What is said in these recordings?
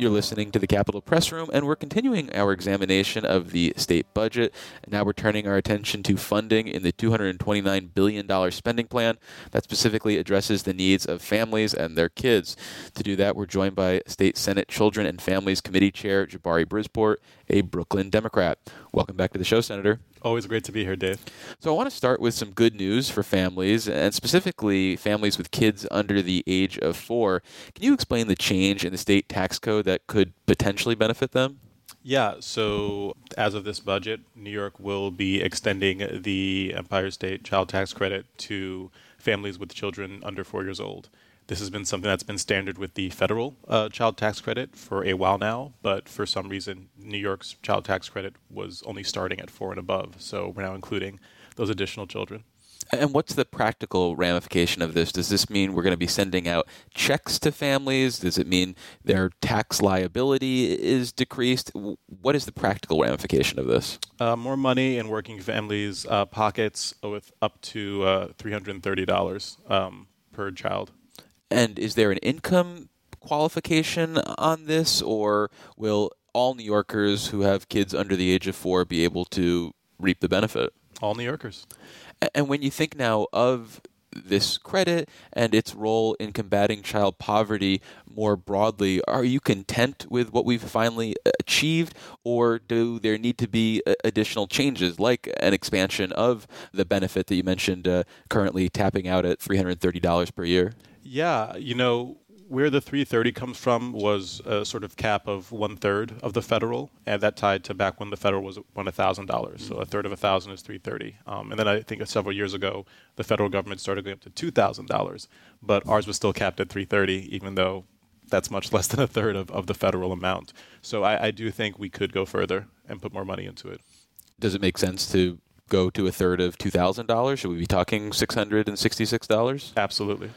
You're listening to the Capitol Press Room, and we're continuing our examination of the state budget. Now we're turning our attention to funding in the $229 billion spending plan that specifically addresses the needs of families and their kids. To do that, we're joined by State Senate Children and Families Committee Chair Jabari Brisport, a Brooklyn Democrat. Welcome back to the show, Senator. Always great to be here, Dave. So, I want to start with some good news for families, and specifically families with kids under the age of four. Can you explain the change in the state tax code that could potentially benefit them? Yeah, so as of this budget, New York will be extending the Empire State Child Tax Credit to families with children under four years old. This has been something that's been standard with the federal uh, child tax credit for a while now, but for some reason, New York's child tax credit was only starting at four and above. So we're now including those additional children. And what's the practical ramification of this? Does this mean we're going to be sending out checks to families? Does it mean their tax liability is decreased? What is the practical ramification of this? Uh, more money in working families' uh, pockets with up to uh, $330 um, per child. And is there an income qualification on this, or will all New Yorkers who have kids under the age of four be able to reap the benefit? All New Yorkers. And when you think now of this credit and its role in combating child poverty more broadly, are you content with what we've finally achieved, or do there need to be additional changes, like an expansion of the benefit that you mentioned uh, currently tapping out at $330 per year? Yeah, you know, where the 330 comes from was a sort of cap of one third of the federal, and that tied to back when the federal was one thousand dollars. So a third of a thousand is 330. Um, and then I think several years ago, the federal government started going up to two thousand dollars, but ours was still capped at 330, even though that's much less than a third of, of the federal amount. So I, I do think we could go further and put more money into it. Does it make sense to go to a third of two thousand dollars? Should we be talking six hundred and sixty-six dollars? Absolutely.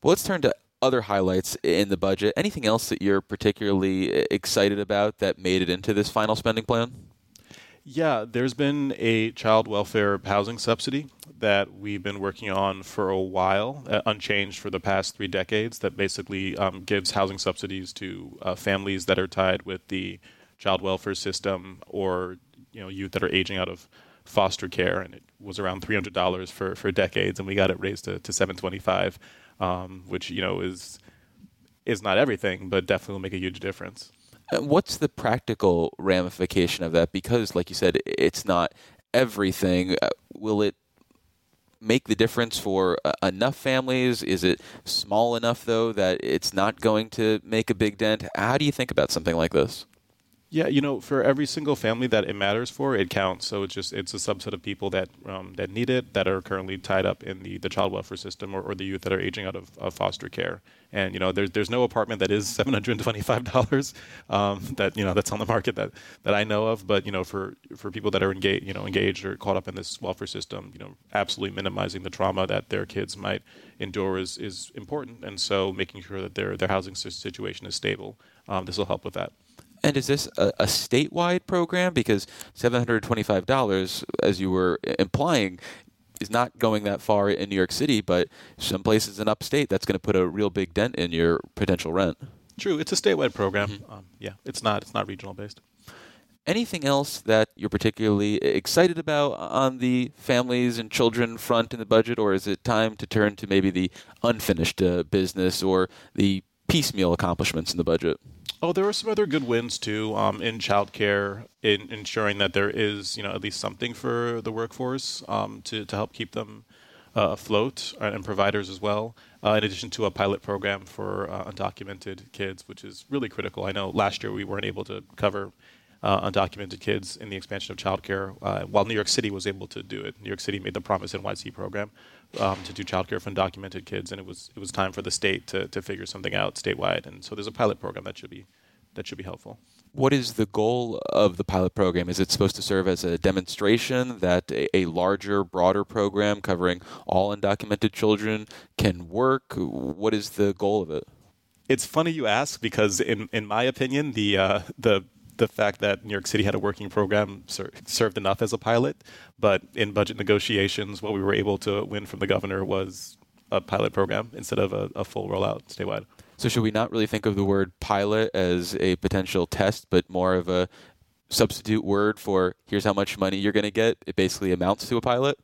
Well, let's turn to other highlights in the budget. Anything else that you're particularly excited about that made it into this final spending plan? Yeah, there's been a child welfare housing subsidy that we've been working on for a while, uh, unchanged for the past three decades, that basically um, gives housing subsidies to uh, families that are tied with the child welfare system or you know youth that are aging out of foster care, and it was around $300 for, for decades, and we got it raised to, to 725 um, which you know is is not everything, but definitely will make a huge difference. What's the practical ramification of that? Because, like you said, it's not everything. Uh, will it make the difference for uh, enough families? Is it small enough, though, that it's not going to make a big dent? How do you think about something like this? Yeah, you know, for every single family that it matters for, it counts. So it's just it's a subset of people that um, that need it that are currently tied up in the, the child welfare system or, or the youth that are aging out of, of foster care. And you know, there's there's no apartment that is seven hundred and twenty five dollars um, that you know that's on the market that, that I know of. But you know, for for people that are engaged, you know, engaged or caught up in this welfare system, you know, absolutely minimizing the trauma that their kids might endure is is important. And so making sure that their their housing situation is stable, um, this will help with that. And is this a, a statewide program? Because $725, as you were implying, is not going that far in New York City, but some places in upstate, that's going to put a real big dent in your potential rent. True, it's a statewide program. Mm-hmm. Um, yeah, it's not it's not regional based. Anything else that you're particularly excited about on the families and children front in the budget, or is it time to turn to maybe the unfinished uh, business or the piecemeal accomplishments in the budget? Oh, there were some other good wins too um, in childcare, in ensuring that there is, you know, at least something for the workforce um, to to help keep them uh, afloat, uh, and providers as well. Uh, in addition to a pilot program for uh, undocumented kids, which is really critical. I know last year we weren't able to cover uh, undocumented kids in the expansion of childcare, uh, while New York City was able to do it. New York City made the Promise in NYC program um, to do childcare for undocumented kids, and it was it was time for the state to, to figure something out statewide. And so there's a pilot program that should be that should be helpful. What is the goal of the pilot program? Is it supposed to serve as a demonstration that a, a larger, broader program covering all undocumented children can work? What is the goal of it? It's funny you ask because, in in my opinion, the uh, the the fact that New York City had a working program ser- served enough as a pilot. But in budget negotiations, what we were able to win from the governor was a pilot program instead of a, a full rollout statewide. So should we not really think of the word pilot as a potential test, but more of a substitute word for here's how much money you're going to get? It basically amounts to a pilot.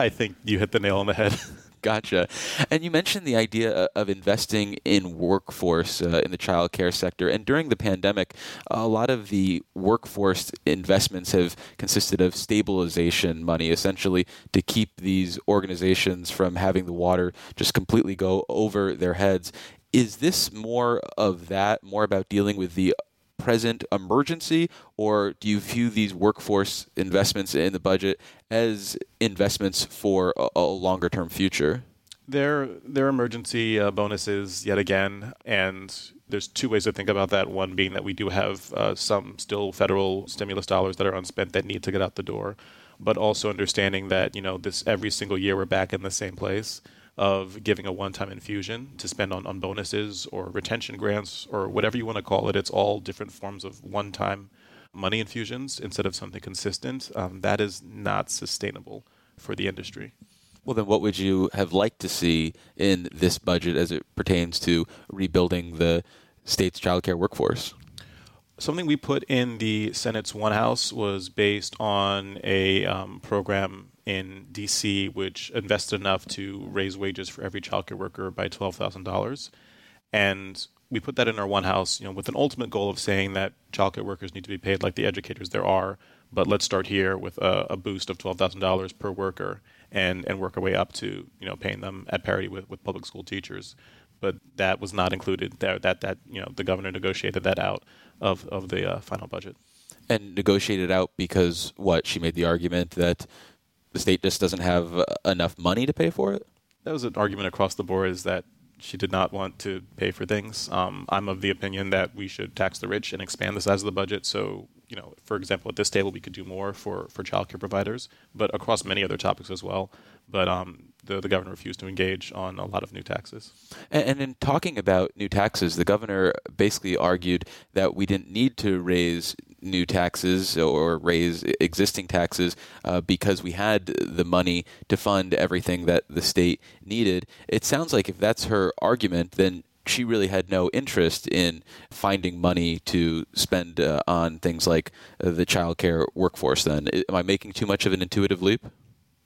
I think you hit the nail on the head. Gotcha. And you mentioned the idea of investing in workforce uh, in the child care sector. And during the pandemic, a lot of the workforce investments have consisted of stabilization money, essentially to keep these organizations from having the water just completely go over their heads. Is this more of that, more about dealing with the present emergency, or do you view these workforce investments in the budget as investments for a, a longer term future? They're, they're emergency uh, bonuses yet again, and there's two ways to think about that. One being that we do have uh, some still federal stimulus dollars that are unspent that need to get out the door, but also understanding that you know this every single year we're back in the same place of giving a one-time infusion to spend on, on bonuses or retention grants or whatever you want to call it. It's all different forms of one-time money infusions instead of something consistent. Um, that is not sustainable for the industry. Well, then, what would you have liked to see in this budget as it pertains to rebuilding the state's childcare workforce? Something we put in the Senate's One House was based on a um, program in DC which invested enough to raise wages for every childcare worker by $12,000. And we put that in our One House, you know, with an ultimate goal of saying that childcare workers need to be paid like the educators there are, but let's start here with a, a boost of $12,000 per worker and, and work our way up to, you know, paying them at parity with, with public school teachers. But that was not included. That, that, that you know, the governor negotiated that out of, of the uh, final budget. And negotiated out because what? She made the argument that the state just doesn't have uh, enough money to pay for it? That was an argument across the board is that she did not want to pay for things. Um, I'm of the opinion that we should tax the rich and expand the size of the budget. So, you know, for example, at this table, we could do more for, for childcare providers, but across many other topics as well. But um, the, the governor refused to engage on a lot of new taxes. And, and, in talking about new taxes, the governor basically argued that we didn't need to raise new taxes or raise existing taxes uh, because we had the money to fund everything that the state needed. It sounds like if that's her argument, then she really had no interest in finding money to spend uh, on things like uh, the child care workforce. Then, am I making too much of an intuitive leap?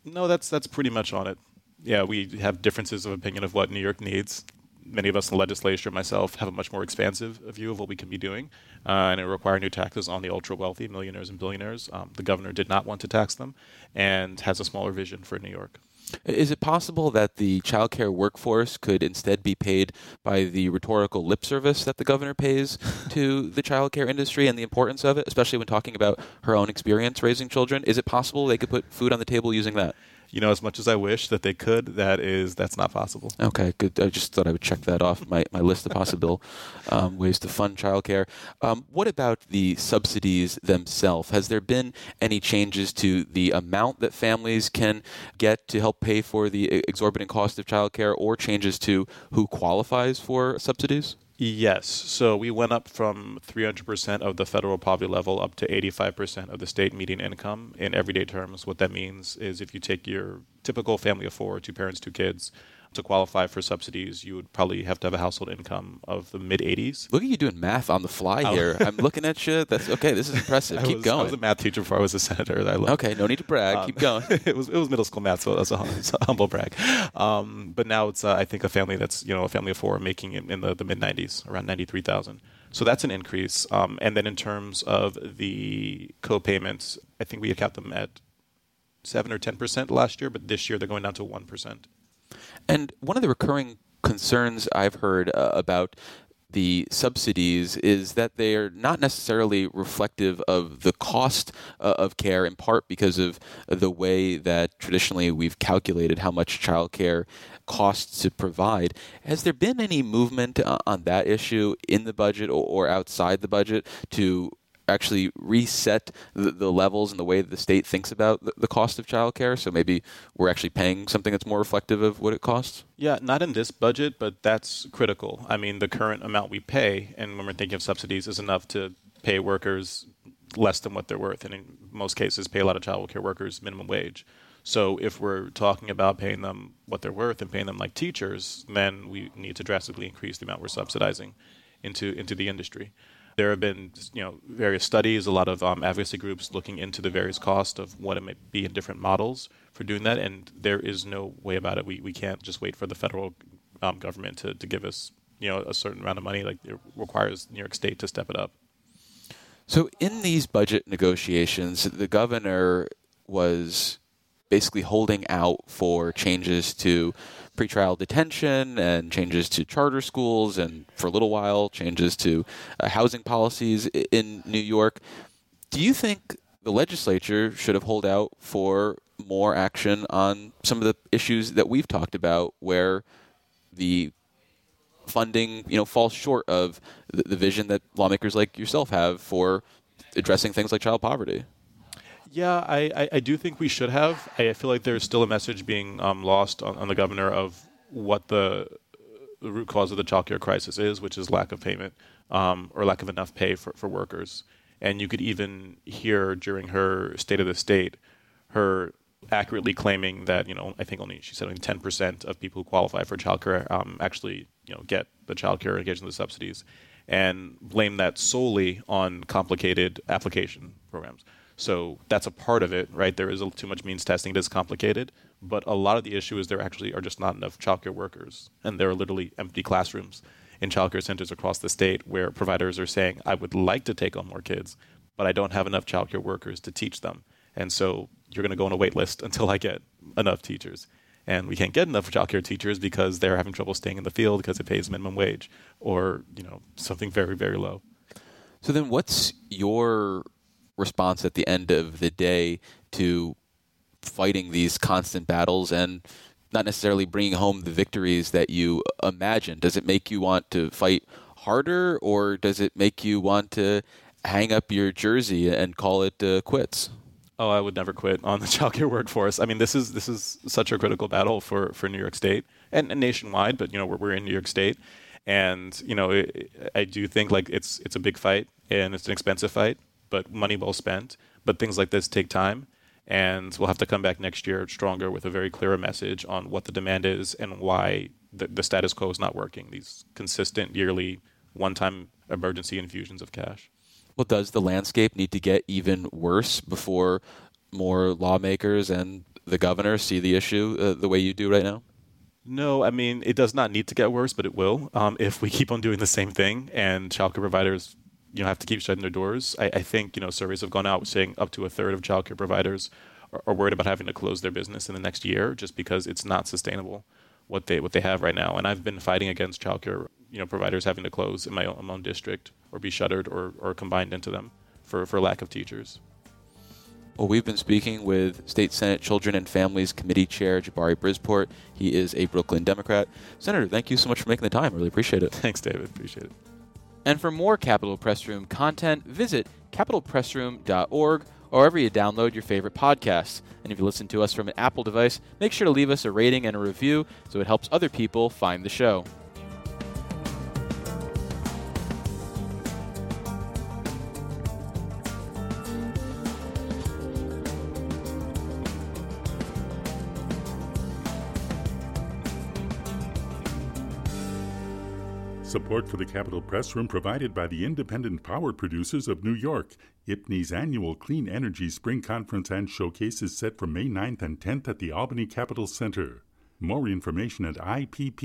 No, that's that's pretty much on it. Yeah, we have differences of opinion of what New York needs many of us in the legislature, myself, have a much more expansive view of what we can be doing, uh, and it require new taxes on the ultra wealthy, millionaires and billionaires. Um, the governor did not want to tax them, and has a smaller vision for New York. Is it possible that the child care workforce could instead be paid by the rhetorical lip service that the governor pays to the child care industry and the importance of it, especially when talking about her own experience raising children? Is it possible they could put food on the table using that? You know, as much as I wish that they could, that is that's not possible. Okay, good. I just thought I would check that off my, my list of possible um, ways to fund childcare. Um, what about the subsidies themselves? Has there been any changes to the amount that families can get to help pay for the exorbitant cost of childcare, or changes to who qualifies for subsidies? Yes. So we went up from 300% of the federal poverty level up to 85% of the state median income in everyday terms. What that means is if you take your typical family of four, two parents, two kids, to qualify for subsidies, you would probably have to have a household income of the mid 80s. Look at you doing math on the fly here. I'm looking at you. That's okay. This is impressive. Keep was, going. I was a math teacher before I was a senator. okay, no need to brag. Um, Keep going. it was it was middle school math, so that's a, a, humble brag. Um, but now it's uh, I think a family that's you know a family of four making it in the, the mid 90s, around 93,000. So that's an increase. Um, and then in terms of the co-payments, I think we account them at seven or ten percent last year, but this year they're going down to one percent. And one of the recurring concerns I've heard uh, about the subsidies is that they are not necessarily reflective of the cost uh, of care, in part because of the way that traditionally we've calculated how much child care costs to provide. Has there been any movement uh, on that issue in the budget or, or outside the budget to actually reset the, the, levels and the way the state thinks about the, the cost of childcare. So maybe we're actually paying something that's more reflective of what it costs. Yeah, not in this budget, but that's critical. I mean, the current amount we pay, and when we're thinking of subsidies, is enough to pay workers less than what they're worth, and in most cases, pay a lot of child care workers minimum wage. So if we're talking about paying them what they're worth and paying them like teachers, then we need to drastically increase the amount we're subsidizing into into the industry. There have been you know various studies, a lot of um, advocacy groups looking into the various costs of what it may be in different models for doing that, and there is no way about it. We we can't just wait for the federal um, government to, to give us you know a certain amount of money. Like it requires New York State to step it up. So in these budget negotiations, the governor was basically holding out for changes to pretrial detention and changes to charter schools and for a little while changes to uh, housing policies in New York. Do you think the legislature should have held out for more action on some of the issues that we've talked about where the funding, you know, falls short of the, the vision that lawmakers like yourself have for addressing things like child poverty? Yeah, I, I, I, do think we should have. I feel like there's still a message being um, lost on, on, the governor of what the, the, root cause of the child care crisis is, which is lack of payment um, or lack of enough pay for, for workers. And you could even hear during her State of the State her accurately claiming that, you know, I think only, she said only 10% of people who qualify for child care um, actually, you know, get the child care engaged in the subsidies and blame that solely on complicated application programs. So that's a part of it, right? There is a, too much means testing. It is complicated, but a lot of the issue is there actually are just not enough childcare workers, and there are literally empty classrooms in childcare centers across the state where providers are saying, "I would like to take on more kids, but I don't have enough childcare workers to teach them." And so you're going to go on a wait list until I get enough teachers. And we can't get enough childcare teachers because they're having trouble staying in the field because it pays minimum wage or, you know, something very, very low. So then what's your response at the end of the day to fighting these constant battles and not necessarily bringing home the victories that you imagine? Does it make you want to fight harder, or does it make you want to hang up your jersey and call it uh, quits? Oh, I would never quit on the childcare workforce. I mean, this is this is such a critical battle for, for New York State and, and nationwide. But you know, we're, we're in New York State, and you know, it, I do think like it's it's a big fight and it's an expensive fight but money well spent. But things like this take time, and we'll have to come back next year stronger with a very clearer message on what the demand is and why the, the status quo is not working. These consistent yearly one-time emergency infusions of cash. Well, does the landscape need to get even worse before more lawmakers and the governor see the issue uh, the way you do right now? No, I mean it does not need to get worse, but it will um, if we keep on doing the same thing and childcare providers you know have to keep shutting their doors. I, I, think you know surveys have gone out saying up to a third of childcare providers are, are, worried about having to close their business in the next year just because it's not sustainable what they what they have right now. And I've been fighting against childcare you know providers having to close in my own, my own district or be shuttered or, or combined into them for, for lack of teachers. Well, we've been speaking with State Senate Children and Families Committee Chair Jabari Brisport. He is a Brooklyn Democrat. Senator, thank you so much for making the time. I really appreciate it. Thanks, David. Appreciate it. And for more Capitol Press Room content, visit capitolpressroom.org or wherever you download your favorite podcasts. And if you listen to us from an Apple device, make sure to leave us a rating and a review so it helps other people find the show. Support for the Capitol Press Room provided by the independent power producers of New York. IPPNY's annual Clean Energy Spring Conference and Showcase is set for May 9th and 10th at the Albany Capitol Center. More information at ippny.org.